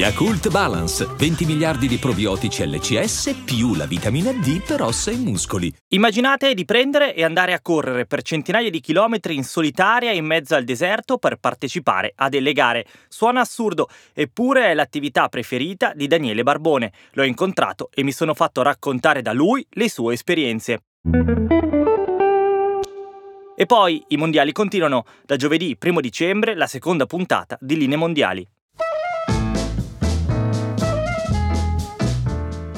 Yakult Balance, 20 miliardi di probiotici LCS più la vitamina D per ossa e muscoli. Immaginate di prendere e andare a correre per centinaia di chilometri in solitaria in mezzo al deserto per partecipare a delle gare. Suona assurdo, eppure è l'attività preferita di Daniele Barbone. L'ho incontrato e mi sono fatto raccontare da lui le sue esperienze. E poi i mondiali continuano. Da giovedì 1 dicembre la seconda puntata di Linee Mondiali.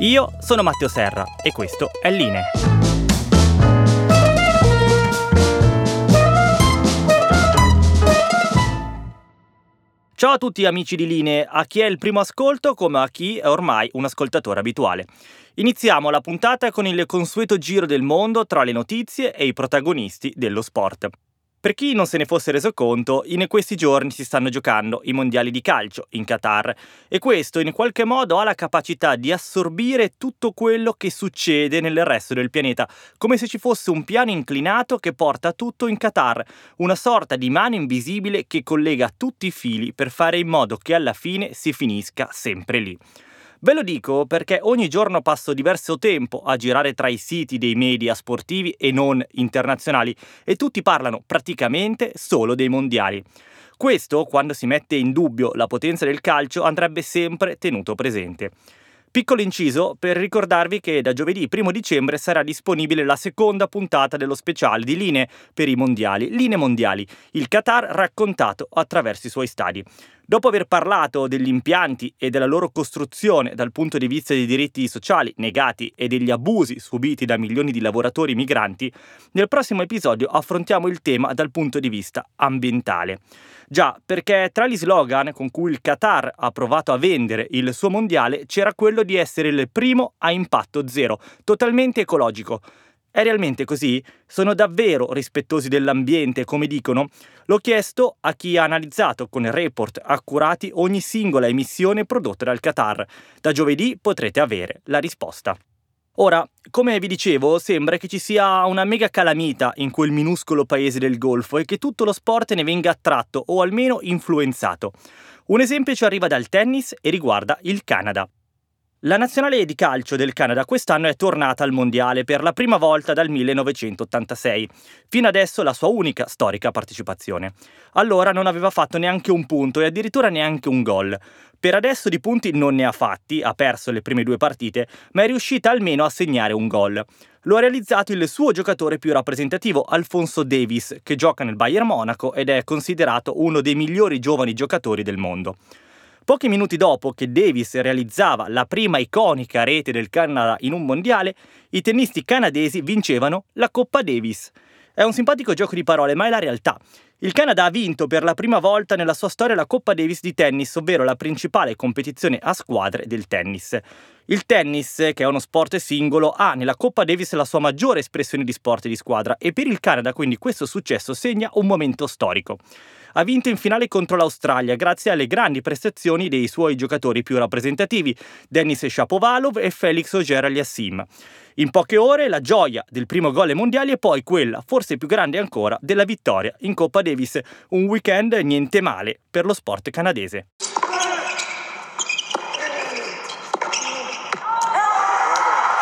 Io sono Matteo Serra e questo è Line. Ciao a tutti amici di Line, a chi è il primo ascolto come a chi è ormai un ascoltatore abituale. Iniziamo la puntata con il consueto giro del mondo tra le notizie e i protagonisti dello sport. Per chi non se ne fosse reso conto, in questi giorni si stanno giocando i mondiali di calcio in Qatar e questo in qualche modo ha la capacità di assorbire tutto quello che succede nel resto del pianeta, come se ci fosse un piano inclinato che porta tutto in Qatar, una sorta di mano invisibile che collega tutti i fili per fare in modo che alla fine si finisca sempre lì. Ve lo dico perché ogni giorno passo diverso tempo a girare tra i siti dei media sportivi e non internazionali e tutti parlano praticamente solo dei mondiali. Questo, quando si mette in dubbio la potenza del calcio, andrebbe sempre tenuto presente. Piccolo inciso per ricordarvi che da giovedì 1 dicembre sarà disponibile la seconda puntata dello speciale di Linee per i mondiali, Linee Mondiali, il Qatar raccontato attraverso i suoi stadi. Dopo aver parlato degli impianti e della loro costruzione dal punto di vista dei diritti sociali negati e degli abusi subiti da milioni di lavoratori migranti, nel prossimo episodio affrontiamo il tema dal punto di vista ambientale. Già, perché tra gli slogan con cui il Qatar ha provato a vendere il suo mondiale c'era quello di essere il primo a impatto zero, totalmente ecologico. È realmente così? Sono davvero rispettosi dell'ambiente, come dicono? L'ho chiesto a chi ha analizzato con report accurati ogni singola emissione prodotta dal Qatar. Da giovedì potrete avere la risposta. Ora, come vi dicevo, sembra che ci sia una mega calamita in quel minuscolo paese del Golfo e che tutto lo sport ne venga attratto o almeno influenzato. Un esempio ci arriva dal tennis e riguarda il Canada. La nazionale di calcio del Canada quest'anno è tornata al mondiale per la prima volta dal 1986, fino adesso la sua unica storica partecipazione. Allora non aveva fatto neanche un punto e addirittura neanche un gol. Per adesso di punti non ne ha fatti, ha perso le prime due partite, ma è riuscita almeno a segnare un gol. Lo ha realizzato il suo giocatore più rappresentativo, Alfonso Davis, che gioca nel Bayern Monaco ed è considerato uno dei migliori giovani giocatori del mondo. Pochi minuti dopo che Davis realizzava la prima iconica rete del Canada in un mondiale, i tennisti canadesi vincevano la Coppa Davis. È un simpatico gioco di parole, ma è la realtà. Il Canada ha vinto per la prima volta nella sua storia la Coppa Davis di tennis, ovvero la principale competizione a squadre del tennis. Il tennis, che è uno sport singolo, ha nella Coppa Davis la sua maggiore espressione di sport di squadra e per il Canada quindi questo successo segna un momento storico ha vinto in finale contro l'Australia grazie alle grandi prestazioni dei suoi giocatori più rappresentativi, Denis Shapovalov e Felix Auger-Aliassime. In poche ore la gioia del primo gol ai mondiali e poi quella, forse più grande ancora, della vittoria in Coppa Davis, un weekend niente male per lo sport canadese.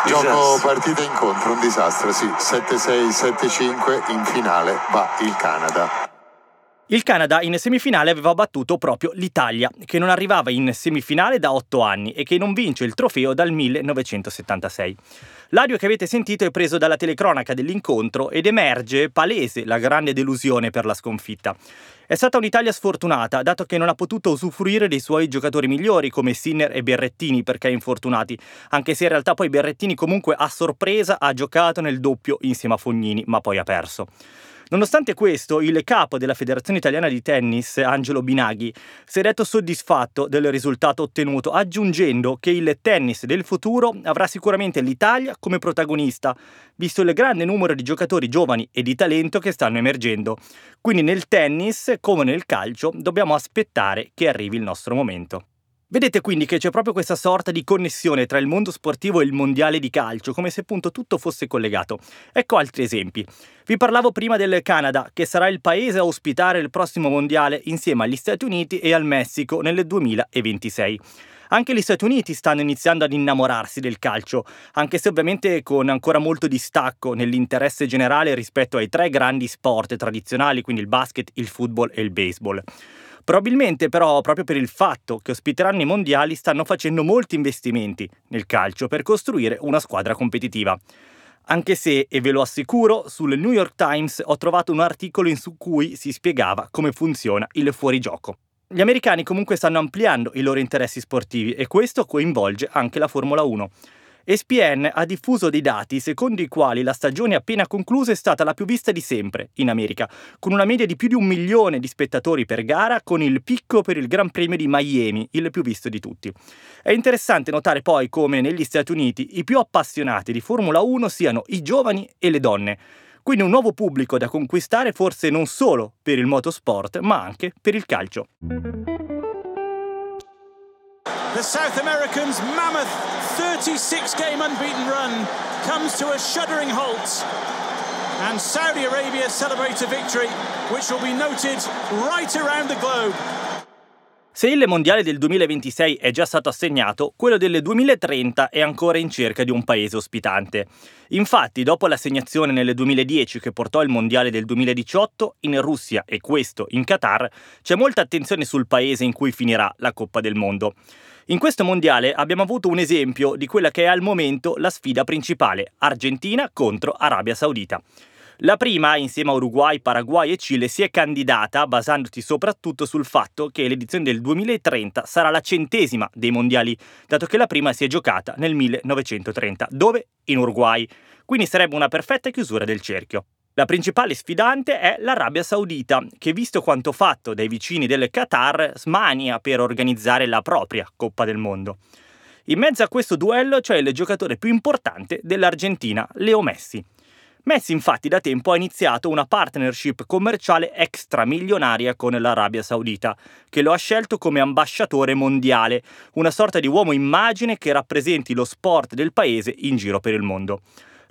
Gioco partita incontro, un disastro, sì, 7-6, 7-5, in finale va il Canada. Il Canada in semifinale aveva battuto proprio l'Italia, che non arrivava in semifinale da otto anni e che non vince il trofeo dal 1976. L'audio che avete sentito è preso dalla telecronaca dell'incontro ed emerge palese la grande delusione per la sconfitta. È stata un'Italia sfortunata, dato che non ha potuto usufruire dei suoi giocatori migliori come Sinner e Berrettini perché infortunati, anche se in realtà poi Berrettini comunque a sorpresa ha giocato nel doppio insieme a Fognini, ma poi ha perso. Nonostante questo, il capo della Federazione Italiana di Tennis, Angelo Binaghi, si è detto soddisfatto del risultato ottenuto, aggiungendo che il tennis del futuro avrà sicuramente l'Italia come protagonista, visto il grande numero di giocatori giovani e di talento che stanno emergendo. Quindi nel tennis, come nel calcio, dobbiamo aspettare che arrivi il nostro momento. Vedete quindi che c'è proprio questa sorta di connessione tra il mondo sportivo e il mondiale di calcio, come se appunto tutto fosse collegato. Ecco altri esempi. Vi parlavo prima del Canada, che sarà il paese a ospitare il prossimo mondiale insieme agli Stati Uniti e al Messico nel 2026. Anche gli Stati Uniti stanno iniziando ad innamorarsi del calcio, anche se ovviamente con ancora molto distacco nell'interesse generale rispetto ai tre grandi sport tradizionali, quindi il basket, il football e il baseball. Probabilmente però proprio per il fatto che ospiteranno i mondiali stanno facendo molti investimenti nel calcio per costruire una squadra competitiva. Anche se, e ve lo assicuro, sul New York Times ho trovato un articolo in cui si spiegava come funziona il fuorigioco. Gli americani comunque stanno ampliando i loro interessi sportivi e questo coinvolge anche la Formula 1. ESPN ha diffuso dei dati secondo i quali la stagione appena conclusa è stata la più vista di sempre in America, con una media di più di un milione di spettatori per gara, con il picco per il Gran Premio di Miami, il più visto di tutti. È interessante notare poi come negli Stati Uniti i più appassionati di Formula 1 siano i giovani e le donne. Quindi un nuovo pubblico da conquistare forse non solo per il motorsport, ma anche per il calcio. The South Americans' mammoth 36 game unbeaten run comes to a shuddering halt. And Saudi Arabia celebrates a victory which will be noted right around the globe. Se il mondiale del 2026 è già stato assegnato, quello del 2030 è ancora in cerca di un paese ospitante. Infatti, dopo l'assegnazione nel 2010 che portò il mondiale del 2018 in Russia e questo in Qatar, c'è molta attenzione sul paese in cui finirà la Coppa del Mondo. In questo mondiale abbiamo avuto un esempio di quella che è al momento la sfida principale, Argentina contro Arabia Saudita. La prima, insieme a Uruguay, Paraguay e Cile, si è candidata basandosi soprattutto sul fatto che l'edizione del 2030 sarà la centesima dei mondiali, dato che la prima si è giocata nel 1930. Dove? In Uruguay. Quindi sarebbe una perfetta chiusura del cerchio. La principale sfidante è l'Arabia Saudita, che visto quanto fatto dai vicini del Qatar, smania per organizzare la propria Coppa del Mondo. In mezzo a questo duello c'è il giocatore più importante dell'Argentina, Leo Messi. Messi infatti da tempo ha iniziato una partnership commerciale extramilionaria con l'Arabia Saudita, che lo ha scelto come ambasciatore mondiale, una sorta di uomo immagine che rappresenti lo sport del paese in giro per il mondo.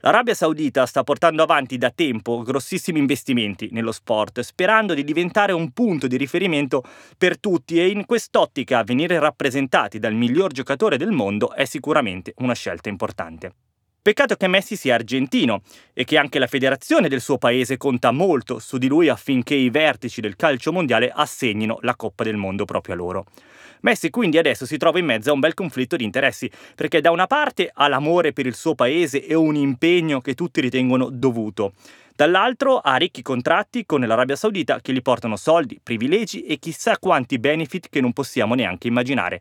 L'Arabia Saudita sta portando avanti da tempo grossissimi investimenti nello sport, sperando di diventare un punto di riferimento per tutti e in quest'ottica venire rappresentati dal miglior giocatore del mondo è sicuramente una scelta importante. Peccato che Messi sia argentino e che anche la federazione del suo paese conta molto su di lui affinché i vertici del calcio mondiale assegnino la Coppa del Mondo proprio a loro. Messi quindi adesso si trova in mezzo a un bel conflitto di interessi, perché da una parte ha l'amore per il suo paese e un impegno che tutti ritengono dovuto. Dall'altro ha ricchi contratti con l'Arabia Saudita che gli portano soldi, privilegi e chissà quanti benefit che non possiamo neanche immaginare.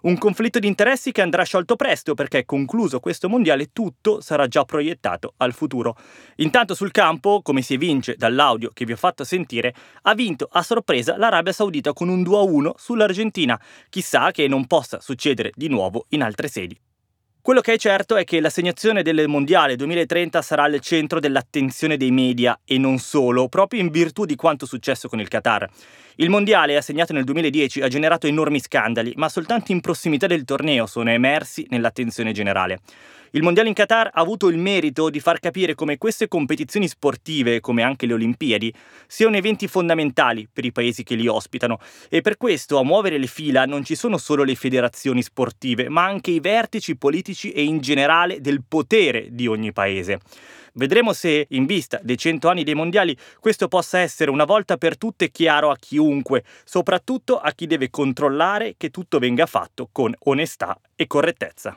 Un conflitto di interessi che andrà sciolto presto perché concluso questo mondiale tutto sarà già proiettato al futuro. Intanto sul campo, come si evince dall'audio che vi ho fatto sentire, ha vinto a sorpresa l'Arabia Saudita con un 2-1 sull'Argentina. Chissà che non possa succedere di nuovo in altre sedi. Quello che è certo è che l'assegnazione del Mondiale 2030 sarà al centro dell'attenzione dei media e non solo, proprio in virtù di quanto successo con il Qatar. Il Mondiale, assegnato nel 2010, ha generato enormi scandali, ma soltanto in prossimità del torneo sono emersi nell'attenzione generale. Il Mondiale in Qatar ha avuto il merito di far capire come queste competizioni sportive, come anche le Olimpiadi, siano eventi fondamentali per i paesi che li ospitano e per questo a muovere le fila non ci sono solo le federazioni sportive, ma anche i vertici politici e in generale del potere di ogni paese. Vedremo se, in vista dei 100 anni dei mondiali, questo possa essere una volta per tutte chiaro a chiunque, soprattutto a chi deve controllare che tutto venga fatto con onestà e correttezza.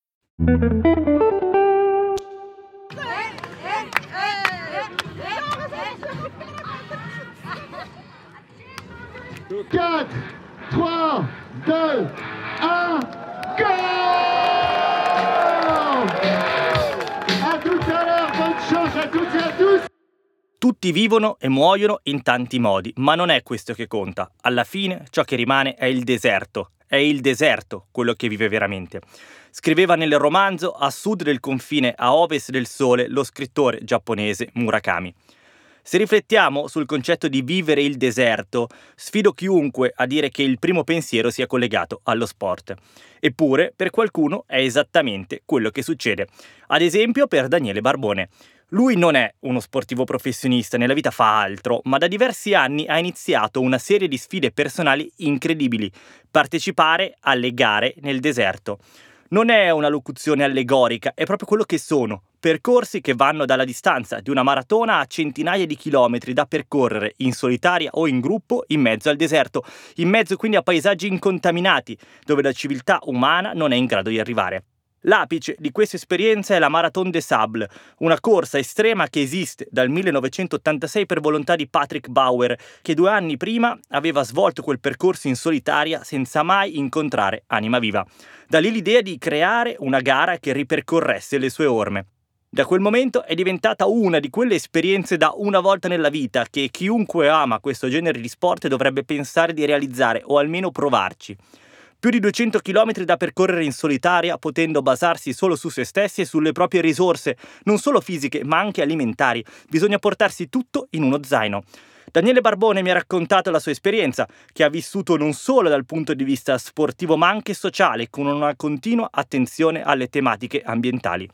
4, 3, 2, 1, go A tout à l'heure, bonne chance à toutes et à tous Tutti vivono e muoiono in tanti modi, ma non è questo che conta. Alla fine ciò che rimane è il deserto. È il deserto quello che vive veramente. Scriveva nel romanzo A sud del confine, a ovest del sole, lo scrittore giapponese Murakami. Se riflettiamo sul concetto di vivere il deserto, sfido chiunque a dire che il primo pensiero sia collegato allo sport. Eppure, per qualcuno è esattamente quello che succede. Ad esempio per Daniele Barbone. Lui non è uno sportivo professionista, nella vita fa altro, ma da diversi anni ha iniziato una serie di sfide personali incredibili, partecipare alle gare nel deserto. Non è una locuzione allegorica, è proprio quello che sono, percorsi che vanno dalla distanza di una maratona a centinaia di chilometri da percorrere in solitaria o in gruppo in mezzo al deserto, in mezzo quindi a paesaggi incontaminati, dove la civiltà umana non è in grado di arrivare. L'apice di questa esperienza è la Marathon des Sables, una corsa estrema che esiste dal 1986 per volontà di Patrick Bauer, che due anni prima aveva svolto quel percorso in solitaria senza mai incontrare anima viva. Da lì l'idea di creare una gara che ripercorresse le sue orme. Da quel momento è diventata una di quelle esperienze da una volta nella vita che chiunque ama questo genere di sport dovrebbe pensare di realizzare o almeno provarci. Più di 200 km da percorrere in solitaria, potendo basarsi solo su se stessi e sulle proprie risorse, non solo fisiche ma anche alimentari. Bisogna portarsi tutto in uno zaino. Daniele Barbone mi ha raccontato la sua esperienza, che ha vissuto non solo dal punto di vista sportivo ma anche sociale, con una continua attenzione alle tematiche ambientali.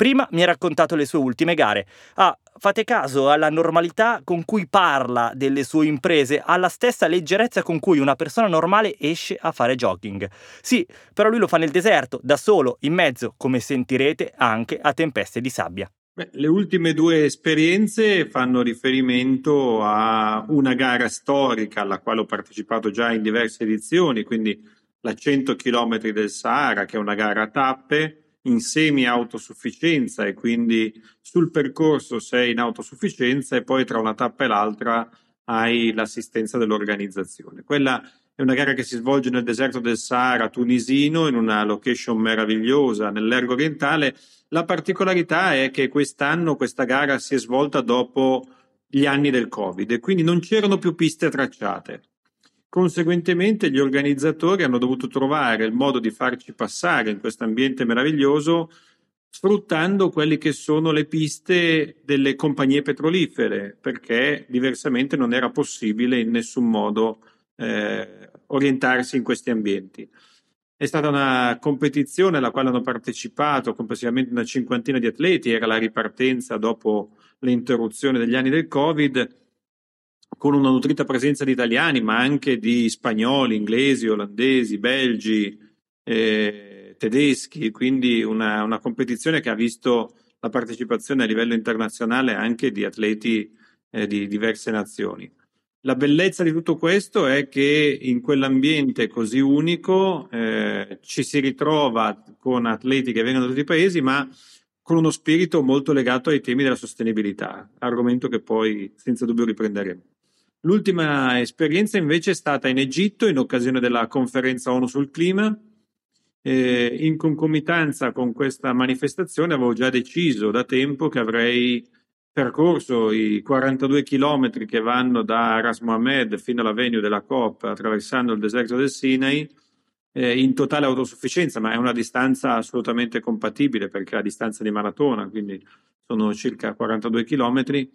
Prima mi ha raccontato le sue ultime gare. Ah, fate caso alla normalità con cui parla delle sue imprese, alla stessa leggerezza con cui una persona normale esce a fare jogging. Sì, però lui lo fa nel deserto, da solo, in mezzo, come sentirete, anche a tempeste di sabbia. Beh, le ultime due esperienze fanno riferimento a una gara storica alla quale ho partecipato già in diverse edizioni, quindi la 100 km del Sahara, che è una gara a tappe, in semi-autosufficienza e quindi sul percorso sei in autosufficienza e poi tra una tappa e l'altra hai l'assistenza dell'organizzazione. Quella è una gara che si svolge nel deserto del Sahara tunisino in una location meravigliosa nell'ergo orientale. La particolarità è che quest'anno questa gara si è svolta dopo gli anni del Covid e quindi non c'erano più piste tracciate. Conseguentemente gli organizzatori hanno dovuto trovare il modo di farci passare in questo ambiente meraviglioso sfruttando quelle che sono le piste delle compagnie petrolifere, perché diversamente non era possibile in nessun modo eh, orientarsi in questi ambienti. È stata una competizione alla quale hanno partecipato complessivamente una cinquantina di atleti, era la ripartenza dopo l'interruzione degli anni del Covid con una nutrita presenza di italiani, ma anche di spagnoli, inglesi, olandesi, belgi, eh, tedeschi, quindi una, una, competizione che ha visto la partecipazione a livello internazionale anche di atleti eh, di diverse nazioni. La bellezza di tutto questo è che in quell'ambiente così unico eh, ci si ritrova con atleti che vengono da tutti i paesi, ma con uno spirito molto legato ai temi della sostenibilità, argomento che poi senza dubbio riprenderemo. L'ultima esperienza invece è stata in Egitto in occasione della conferenza ONU sul clima. Eh, in concomitanza con questa manifestazione avevo già deciso da tempo che avrei percorso i 42 chilometri che vanno da Ras Mohammed fino alla venue della COP attraversando il deserto del Sinai eh, in totale autosufficienza, ma è una distanza assolutamente compatibile perché è la distanza di maratona, quindi sono circa 42 chilometri,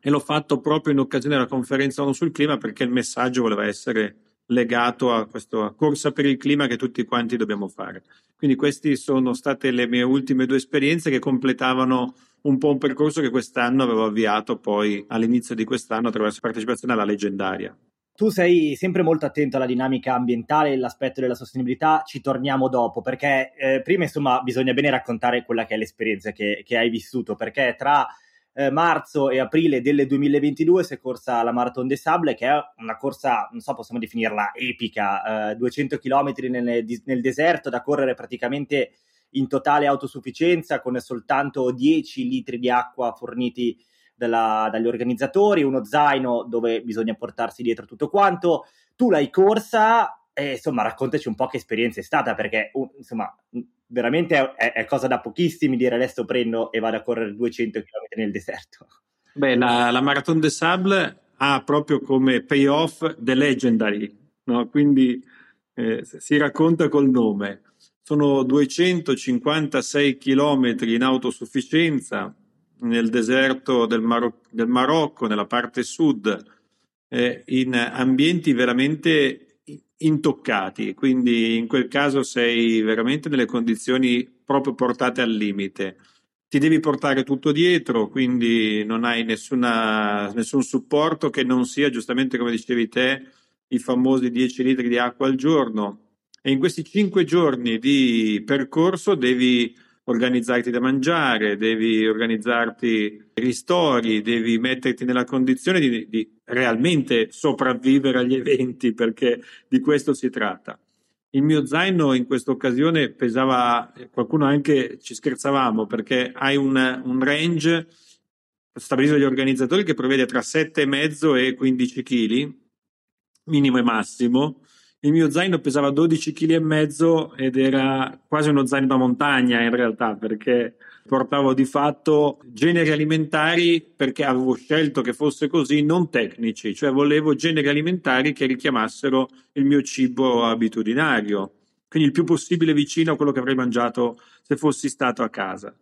e l'ho fatto proprio in occasione della conferenza ONU sul clima perché il messaggio voleva essere legato a questa corsa per il clima che tutti quanti dobbiamo fare. Quindi queste sono state le mie ultime due esperienze che completavano un po' un percorso che quest'anno avevo avviato poi all'inizio di quest'anno attraverso partecipazione alla leggendaria. Tu sei sempre molto attento alla dinamica ambientale e all'aspetto della sostenibilità, ci torniamo dopo perché eh, prima insomma bisogna bene raccontare quella che è l'esperienza che, che hai vissuto perché tra eh, marzo e aprile del 2022 si è corsa la Marathon des Sables, che è una corsa, non so, possiamo definirla epica, eh, 200 km nel, nel, deserto da correre praticamente in totale autosufficienza con soltanto 10 litri di acqua forniti dalla, dagli organizzatori, uno zaino dove bisogna portarsi dietro tutto quanto. Tu l'hai corsa e insomma raccontaci un po' che esperienza è stata perché insomma veramente è, è, cosa da pochissimi dire adesso prendo e vado a correre 200 km nel deserto. Beh, la, la Marathon des Sables ha proprio come payoff The Legendary, no? quindi eh, si racconta col nome. Sono 256 km in autosufficienza nel deserto del, Mar- del Marocco, nella parte sud, eh, in ambienti veramente intoccati, quindi in quel caso sei veramente nelle condizioni proprio portate al limite. Ti devi portare tutto dietro, quindi non hai nessuna, nessun supporto che non sia, giustamente come dicevi te, i famosi 10 litri di acqua al giorno. E in questi 5 giorni di percorso devi organizzarti da mangiare, devi organizzarti ristori, devi metterti nella condizione di, di, realmente sopravvivere agli eventi, perché di questo si tratta. Il mio zaino in questa occasione pesava, qualcuno anche ci scherzavamo, perché hai un, un range stabilito dagli organizzatori che prevede tra 7,5 e 15 kg, minimo e massimo, il mio zaino pesava 12 kg ed era quasi uno zaino da montagna in realtà perché portavo di fatto generi alimentari perché avevo scelto che fosse così, non tecnici, cioè volevo generi alimentari che richiamassero il mio cibo abitudinario, quindi il più possibile vicino a quello che avrei mangiato se fossi stato a casa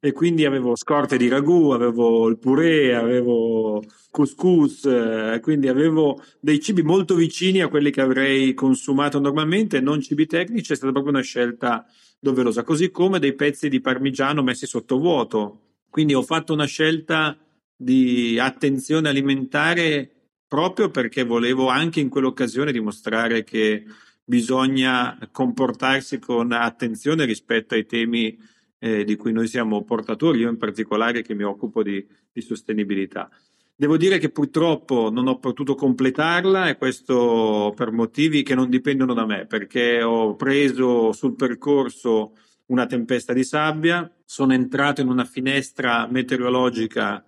e quindi avevo scorte di ragù, avevo il purè, avevo couscous, eh, quindi avevo dei cibi molto vicini a quelli che avrei consumato normalmente, non cibi tecnici, è stata proprio una scelta doverosa, così come dei pezzi di parmigiano messi sotto vuoto. Quindi ho fatto una scelta di attenzione alimentare proprio perché volevo anche in quell'occasione dimostrare che bisogna comportarsi con attenzione rispetto ai temi eh, di cui noi siamo portatori, io in particolare che mi occupo di, di sostenibilità. Devo dire che purtroppo non ho potuto completarla e questo per motivi che non dipendono da me, perché ho preso sul percorso una tempesta di sabbia, sono entrato in una finestra meteorologica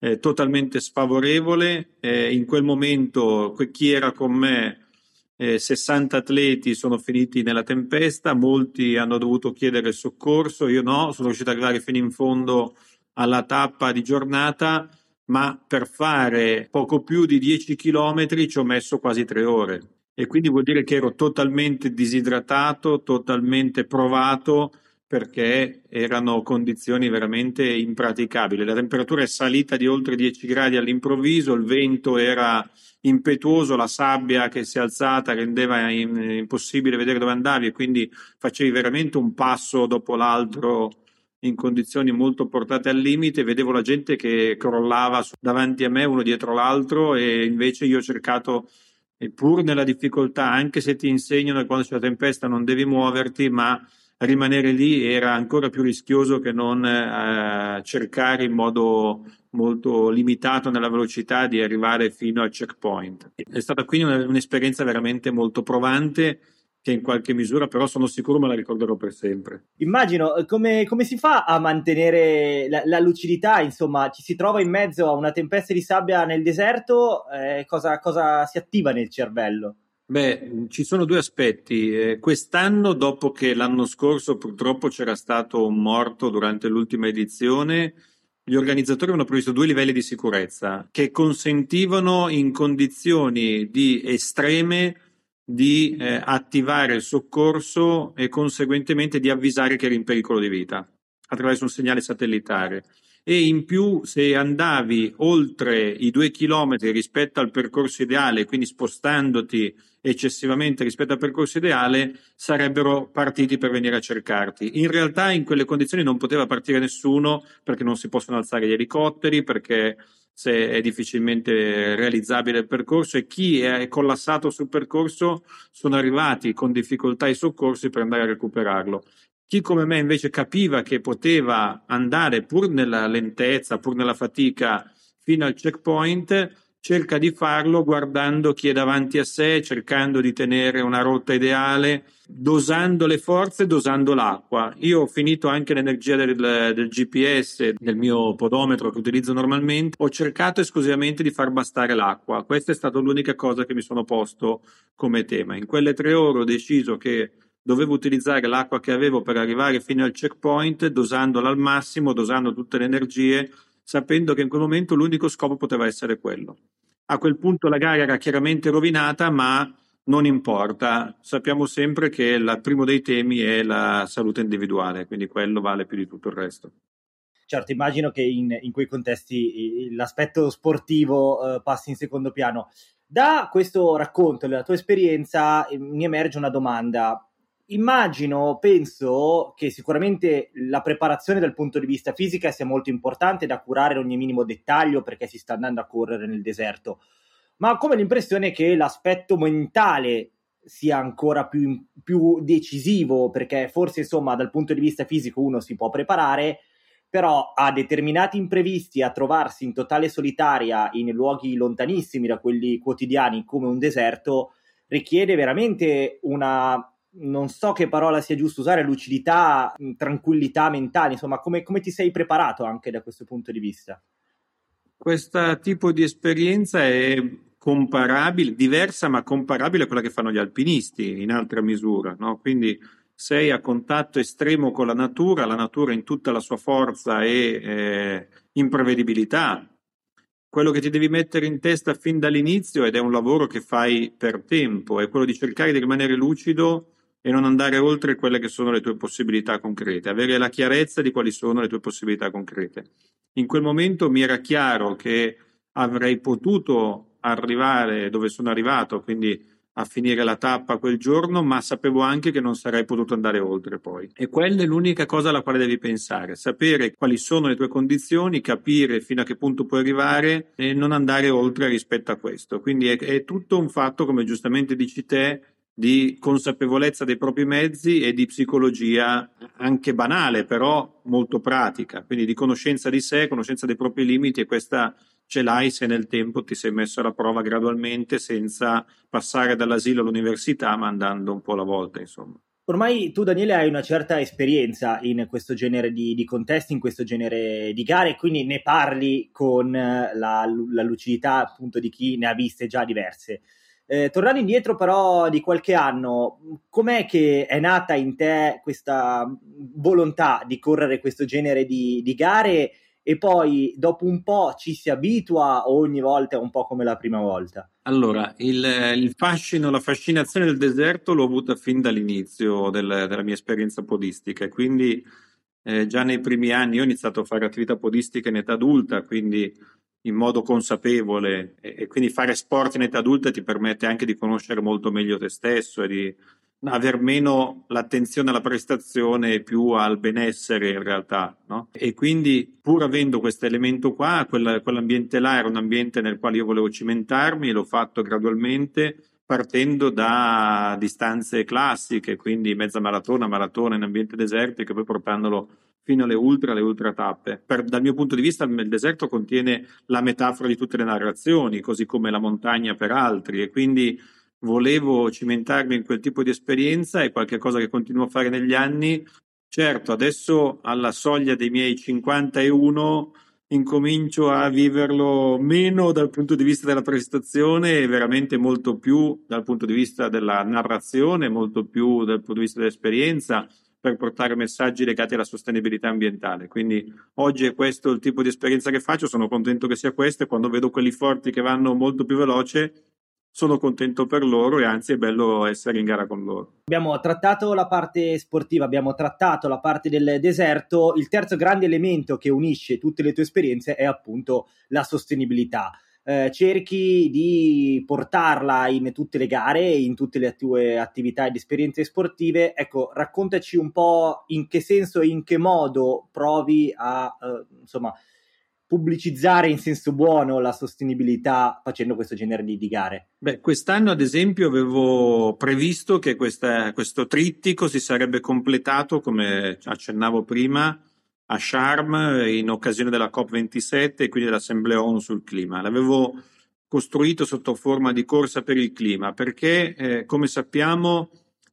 eh, totalmente sfavorevole, eh, in quel momento chi era con me eh, 60 atleti sono finiti nella tempesta, molti hanno dovuto chiedere soccorso, io no, sono riuscito ad arrivare fino in fondo alla tappa di giornata, ma per fare poco più di 10 km ci ho messo quasi tre ore. E quindi vuol dire che ero totalmente disidratato, totalmente provato perché erano condizioni veramente impraticabili. La temperatura è salita di oltre 10 gradi all'improvviso, il vento era impetuoso, la sabbia che si è alzata rendeva impossibile vedere dove andavi e quindi facevi veramente un passo dopo l'altro in condizioni molto portate al limite, vedevo la gente che crollava davanti a me uno dietro l'altro e invece io ho cercato, pur nella difficoltà, anche se ti insegnano che quando c'è la tempesta non devi muoverti, ma rimanere lì era ancora più rischioso che non eh, cercare in modo molto limitato nella velocità di arrivare fino al checkpoint. È stata quindi un'esperienza veramente molto provante che in qualche misura però sono sicuro me la ricorderò per sempre. Immagino eh, come, come si fa a mantenere la, la, lucidità, insomma, ci si trova in mezzo a una tempesta di sabbia nel deserto, eh, cosa, cosa si attiva nel cervello? Beh, ci sono due aspetti. Eh, quest'anno, dopo che l'anno scorso purtroppo c'era stato un morto durante l'ultima edizione, gli organizzatori hanno previsto due livelli di sicurezza che consentivano in condizioni di estreme di eh, attivare il soccorso e conseguentemente di avvisare che era in pericolo di vita. attraverso un segnale satellitare e in più se andavi oltre i due chilometri rispetto al percorso ideale, quindi spostandoti eccessivamente rispetto al percorso ideale, sarebbero partiti per venire a cercarti. In realtà in quelle condizioni non poteva partire nessuno perché non si possono alzare gli elicotteri, perché se è difficilmente realizzabile il percorso e chi è collassato sul percorso sono arrivati con difficoltà i soccorsi per andare a recuperarlo. Chi come me invece capiva che poteva andare pur nella lentezza, pur nella fatica fino al checkpoint, cerca di farlo guardando chi è davanti a sé, cercando di tenere una rotta ideale, dosando le forze, dosando l'acqua. Io ho finito anche l'energia del, del, GPS, del mio podometro che utilizzo normalmente, ho cercato esclusivamente di far bastare l'acqua. Questa è stata l'unica cosa che mi sono posto come tema. In quelle tre ore ho deciso che dovevo utilizzare l'acqua che avevo per arrivare fino al checkpoint, dosandola al massimo, dosando tutte le energie, sapendo che in quel momento l'unico scopo poteva essere quello. A quel punto la gara era chiaramente rovinata, ma non importa, sappiamo sempre che il primo dei temi è la salute individuale, quindi quello vale più di tutto il resto. Certo, immagino che in, in quei contesti l'aspetto sportivo eh, passi in secondo piano. Da questo racconto, della tua esperienza, mi emerge una domanda immagino, penso che sicuramente la preparazione dal punto di vista fisica sia molto importante da curare ogni minimo dettaglio perché si sta andando a correre nel deserto, ma ho come l'impressione che l'aspetto mentale sia ancora più, più decisivo perché forse insomma dal punto di vista fisico uno si può preparare, però a determinati imprevisti, a trovarsi in totale solitaria in luoghi lontanissimi da quelli quotidiani come un deserto, richiede veramente una non so che parola sia giusto usare, lucidità, tranquillità mentale, insomma, come, come ti sei preparato anche da questo punto di vista? Questo tipo di esperienza è comparabile, diversa ma comparabile a quella che fanno gli alpinisti in altra misura, no? Quindi sei a contatto estremo con la natura, la natura in tutta la sua forza e eh, imprevedibilità. Quello che ti devi mettere in testa fin dall'inizio, ed è un lavoro che fai per tempo, è quello di cercare di rimanere lucido e non andare oltre quelle che sono le tue possibilità concrete, avere la chiarezza di quali sono le tue possibilità concrete. In quel momento mi era chiaro che avrei potuto arrivare dove sono arrivato, quindi a finire la tappa quel giorno, ma sapevo anche che non sarei potuto andare oltre poi. E quella è l'unica cosa alla quale devi pensare, sapere quali sono le tue condizioni, capire fino a che punto puoi arrivare e non andare oltre rispetto a questo. Quindi è, è tutto un fatto, come giustamente dici te, di consapevolezza dei propri mezzi e di psicologia anche banale, però molto pratica, quindi di conoscenza di sé, conoscenza dei propri limiti e questa ce l'hai se nel tempo ti sei messo alla prova gradualmente senza passare dall'asilo all'università, ma andando un po' alla volta, insomma. Ormai tu, Daniele, hai una certa esperienza in questo genere di, di contesti, in questo genere di gare, quindi ne parli con la, la lucidità appunto di chi ne ha viste già diverse. Eh, tornando indietro però di qualche anno, com'è che è nata in te questa volontà di correre questo genere di, di gare e poi dopo un po' ci si abitua o ogni volta è un po' come la prima volta? Allora, il, il fascino, la fascinazione del deserto l'ho avuta fin dall'inizio del, della mia esperienza podistica quindi eh, già nei primi anni ho iniziato a fare attività podistica in età adulta, quindi in modo consapevole e, e, quindi fare sport in età adulta ti permette anche di conoscere molto meglio te stesso e di aver meno l'attenzione alla prestazione e più al benessere in realtà, no? E quindi pur avendo questo elemento qua, quella, quell'ambiente là era un ambiente nel quale io volevo cimentarmi e l'ho fatto gradualmente partendo da distanze classiche, quindi mezza maratona, maratona in ambiente desertico e poi portandolo fino alle ultra, alle ultra tappe. Per, dal mio punto di vista il deserto contiene la metafora di tutte le narrazioni, così come la montagna per altri e quindi volevo cimentarmi in quel tipo di esperienza e qualche cosa che continuo a fare negli anni. Certo, adesso alla soglia dei miei 51 incomincio a viverlo meno dal punto di vista della prestazione e veramente molto più dal punto di vista della narrazione, molto più dal punto di vista dell'esperienza per portare messaggi legati alla sostenibilità ambientale. Quindi oggi è questo il tipo di esperienza che faccio, sono contento che sia questo e quando vedo quelli forti che vanno molto più veloce sono contento per loro e anzi è bello essere in gara con loro. Abbiamo trattato la parte sportiva, abbiamo trattato la parte del deserto, il terzo grande elemento che unisce tutte le tue esperienze è appunto la sostenibilità. Eh, cerchi di portarla in tutte le gare, in tutte le tue attività ed esperienze sportive. Ecco, raccontaci un po' in che senso e in che modo provi a, eh, insomma, pubblicizzare in senso buono la sostenibilità facendo questo genere di, di gare? Beh, quest'anno ad esempio avevo previsto che questa, questo trittico si sarebbe completato, come accennavo prima, a Sharm in occasione della COP27 e quindi dell'Assemblea ONU sul clima. L'avevo costruito sotto forma di corsa per il clima perché, eh, come sappiamo,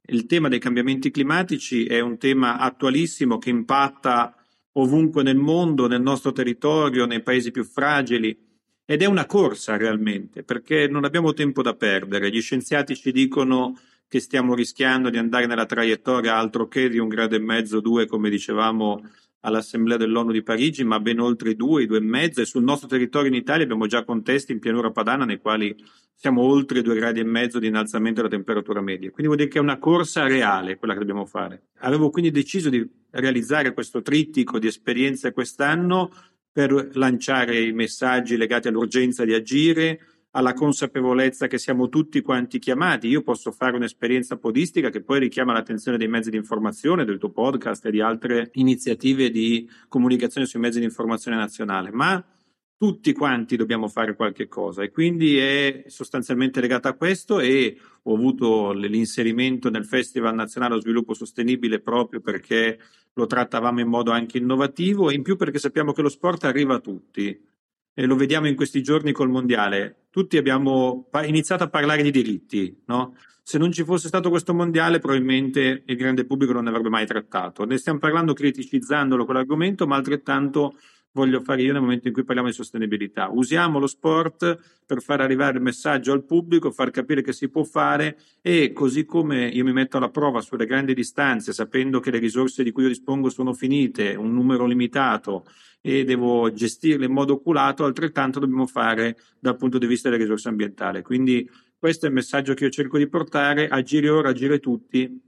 il tema dei cambiamenti climatici è un tema attualissimo che impatta ovunque nel mondo, nel nostro territorio, nei paesi più fragili. Ed è una corsa realmente, perché non abbiamo tempo da perdere. Gli scienziati ci dicono che stiamo rischiando di andare nella traiettoria altro che di un grado e mezzo, due, come dicevamo all'Assemblea dell'ONU di Parigi, ma ben oltre due, due e mezzo. E sul nostro territorio in Italia abbiamo già contesti in pianura padana nei quali siamo oltre due gradi e mezzo di innalzamento della temperatura media. Quindi vuol dire che è una corsa reale quella che dobbiamo fare. Avevo quindi deciso di realizzare questo trittico di esperienze quest'anno per lanciare i messaggi legati all'urgenza di agire, alla consapevolezza che siamo tutti quanti chiamati. Io posso fare un'esperienza podistica che poi richiama l'attenzione dei mezzi di informazione, del tuo podcast e di altre iniziative di comunicazione sui mezzi di informazione nazionale, ma tutti quanti dobbiamo fare qualche cosa e quindi è sostanzialmente legata a questo e ho avuto l'inserimento nel Festival Nazionale dello Sviluppo Sostenibile proprio perché lo trattavamo in modo anche innovativo e in più perché sappiamo che lo sport arriva a tutti e lo vediamo in questi giorni col mondiale. Tutti abbiamo iniziato a parlare di diritti, no? Se non ci fosse stato questo mondiale, probabilmente il grande pubblico non ne avrebbe mai trattato. Ne stiamo parlando criticizzandolo quell'argomento, ma altrettanto voglio fare io nel momento in cui parliamo di sostenibilità. Usiamo lo sport per far arrivare il messaggio al pubblico, far capire che si può fare e così come io mi metto alla prova sulle grandi distanze, sapendo che le risorse di cui io dispongo sono finite, un numero limitato e devo gestirle in modo oculato, altrettanto dobbiamo fare dal punto di vista delle risorse ambientali. Quindi questo è il messaggio che io cerco di portare, agire ora, agire tutti,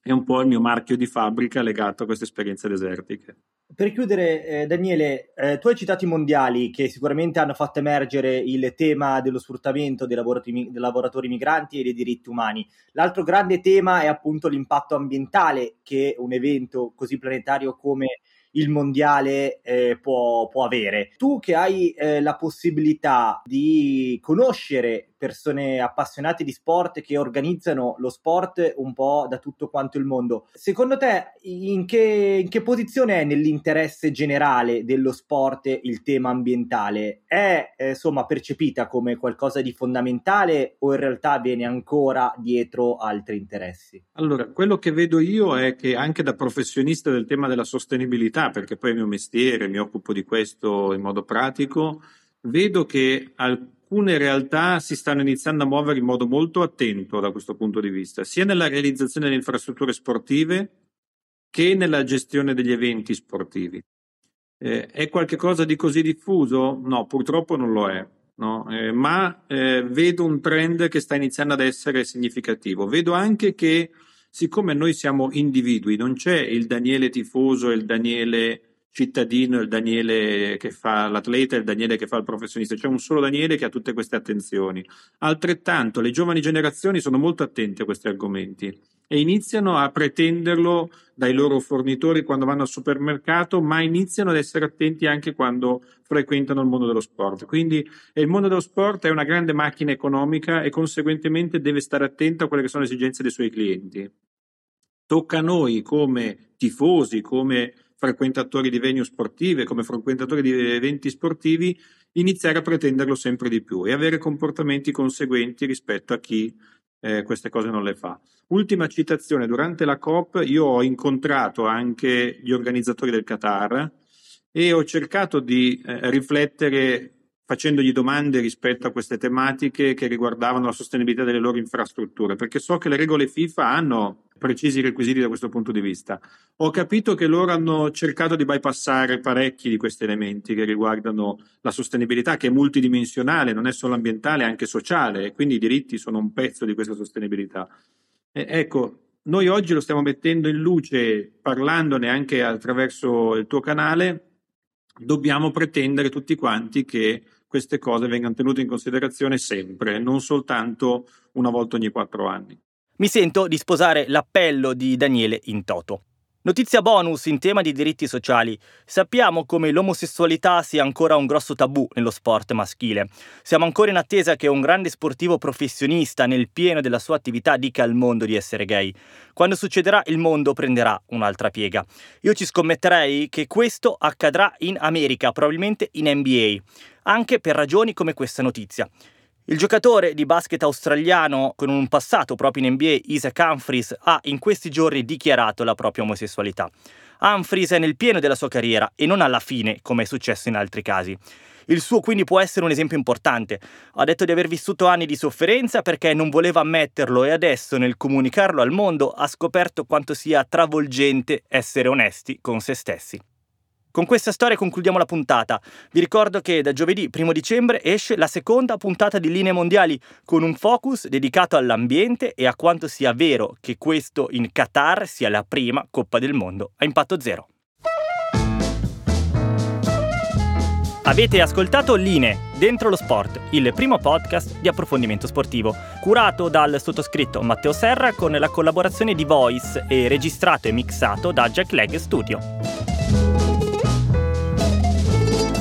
è un po' il mio marchio di fabbrica legato a queste esperienze desertiche. Per chiudere, eh, Daniele, eh, tu hai citato i mondiali che sicuramente hanno fatto emergere il tema dello sfruttamento dei lavoratori, dei lavoratori migranti e dei diritti umani. L'altro grande tema è appunto l'impatto ambientale che un evento così planetario come il mondiale eh, può, può, avere. Tu che hai eh, la possibilità di conoscere persone appassionate di sport che organizzano lo sport un po' da tutto quanto il mondo, secondo te in che, in che posizione è nell'interesse generale dello sport il tema ambientale? È eh, insomma percepita come qualcosa di fondamentale o in realtà viene ancora dietro altri interessi? Allora, quello che vedo io è che anche da professionista del tema della sostenibilità, perché poi è il mio mestiere, mi occupo di questo in modo pratico, vedo che alcune realtà si stanno iniziando a muovere in modo molto attento da questo punto di vista, sia nella realizzazione delle infrastrutture sportive che nella gestione degli eventi sportivi. Eh, è qualcosa di così diffuso? No, purtroppo non lo è. No? Eh, ma eh, vedo un trend che sta iniziando ad essere significativo. Vedo anche che, siccome noi siamo individui, non c'è il Daniele tifoso e il Daniele cittadino, il Daniele che fa l'atleta il Daniele che fa il professionista. C'è un solo Daniele che ha tutte queste attenzioni. Altrettanto, le giovani generazioni sono molto attente a questi argomenti e iniziano a pretenderlo dai loro fornitori quando vanno al supermercato, ma iniziano ad essere attenti anche quando frequentano il mondo dello sport. Quindi il mondo dello sport è una grande macchina economica e conseguentemente deve stare attento a quelle che sono le esigenze dei suoi clienti. Tocca a noi come tifosi, come frequentatori di venue sportive, come frequentatori di eventi sportivi, iniziare a pretenderlo sempre di più e avere comportamenti conseguenti rispetto a chi eh, queste cose non le fa. Ultima citazione, durante la COP io ho incontrato anche gli organizzatori del Qatar e ho cercato di eh, riflettere facendogli domande rispetto a queste tematiche che riguardavano la sostenibilità delle loro infrastrutture, perché so che le regole FIFA hanno precisi requisiti da questo punto di vista. Ho capito che loro hanno cercato di bypassare parecchi di questi elementi che riguardano la sostenibilità, che è multidimensionale, non è solo ambientale, è anche sociale, e quindi i diritti sono un pezzo di questa sostenibilità. E ecco, noi oggi lo stiamo mettendo in luce parlandone anche attraverso il tuo canale, dobbiamo pretendere tutti quanti che queste cose vengano tenute in considerazione sempre, non soltanto una volta ogni quattro anni. Mi sento di sposare l'appello di Daniele in toto. Notizia bonus in tema di diritti sociali. Sappiamo come l'omosessualità sia ancora un grosso tabù nello sport maschile. Siamo ancora in attesa che un grande sportivo professionista nel pieno della sua attività dica al mondo di essere gay. Quando succederà il mondo prenderà un'altra piega. Io ci scommetterei che questo accadrà in America, probabilmente in NBA, anche per ragioni come questa notizia. Il giocatore di basket australiano con un passato proprio in NBA, Isaac Humphries, ha in questi giorni dichiarato la propria omosessualità. Humphries è nel pieno della sua carriera e non alla fine, come è successo in altri casi. Il suo quindi può essere un esempio importante. Ha detto di aver vissuto anni di sofferenza perché non voleva ammetterlo e adesso nel comunicarlo al mondo ha scoperto quanto sia travolgente essere onesti con se stessi. Con questa storia concludiamo la puntata. Vi ricordo che da giovedì 1 dicembre esce la seconda puntata di Linee Mondiali con un focus dedicato all'ambiente e a quanto sia vero che questo in Qatar sia la prima Coppa del Mondo a impatto zero. Avete ascoltato Line, Dentro lo Sport, il primo podcast di approfondimento sportivo, curato dal sottoscritto Matteo Serra con la collaborazione di Voice e registrato e mixato da Jack Leg Studio.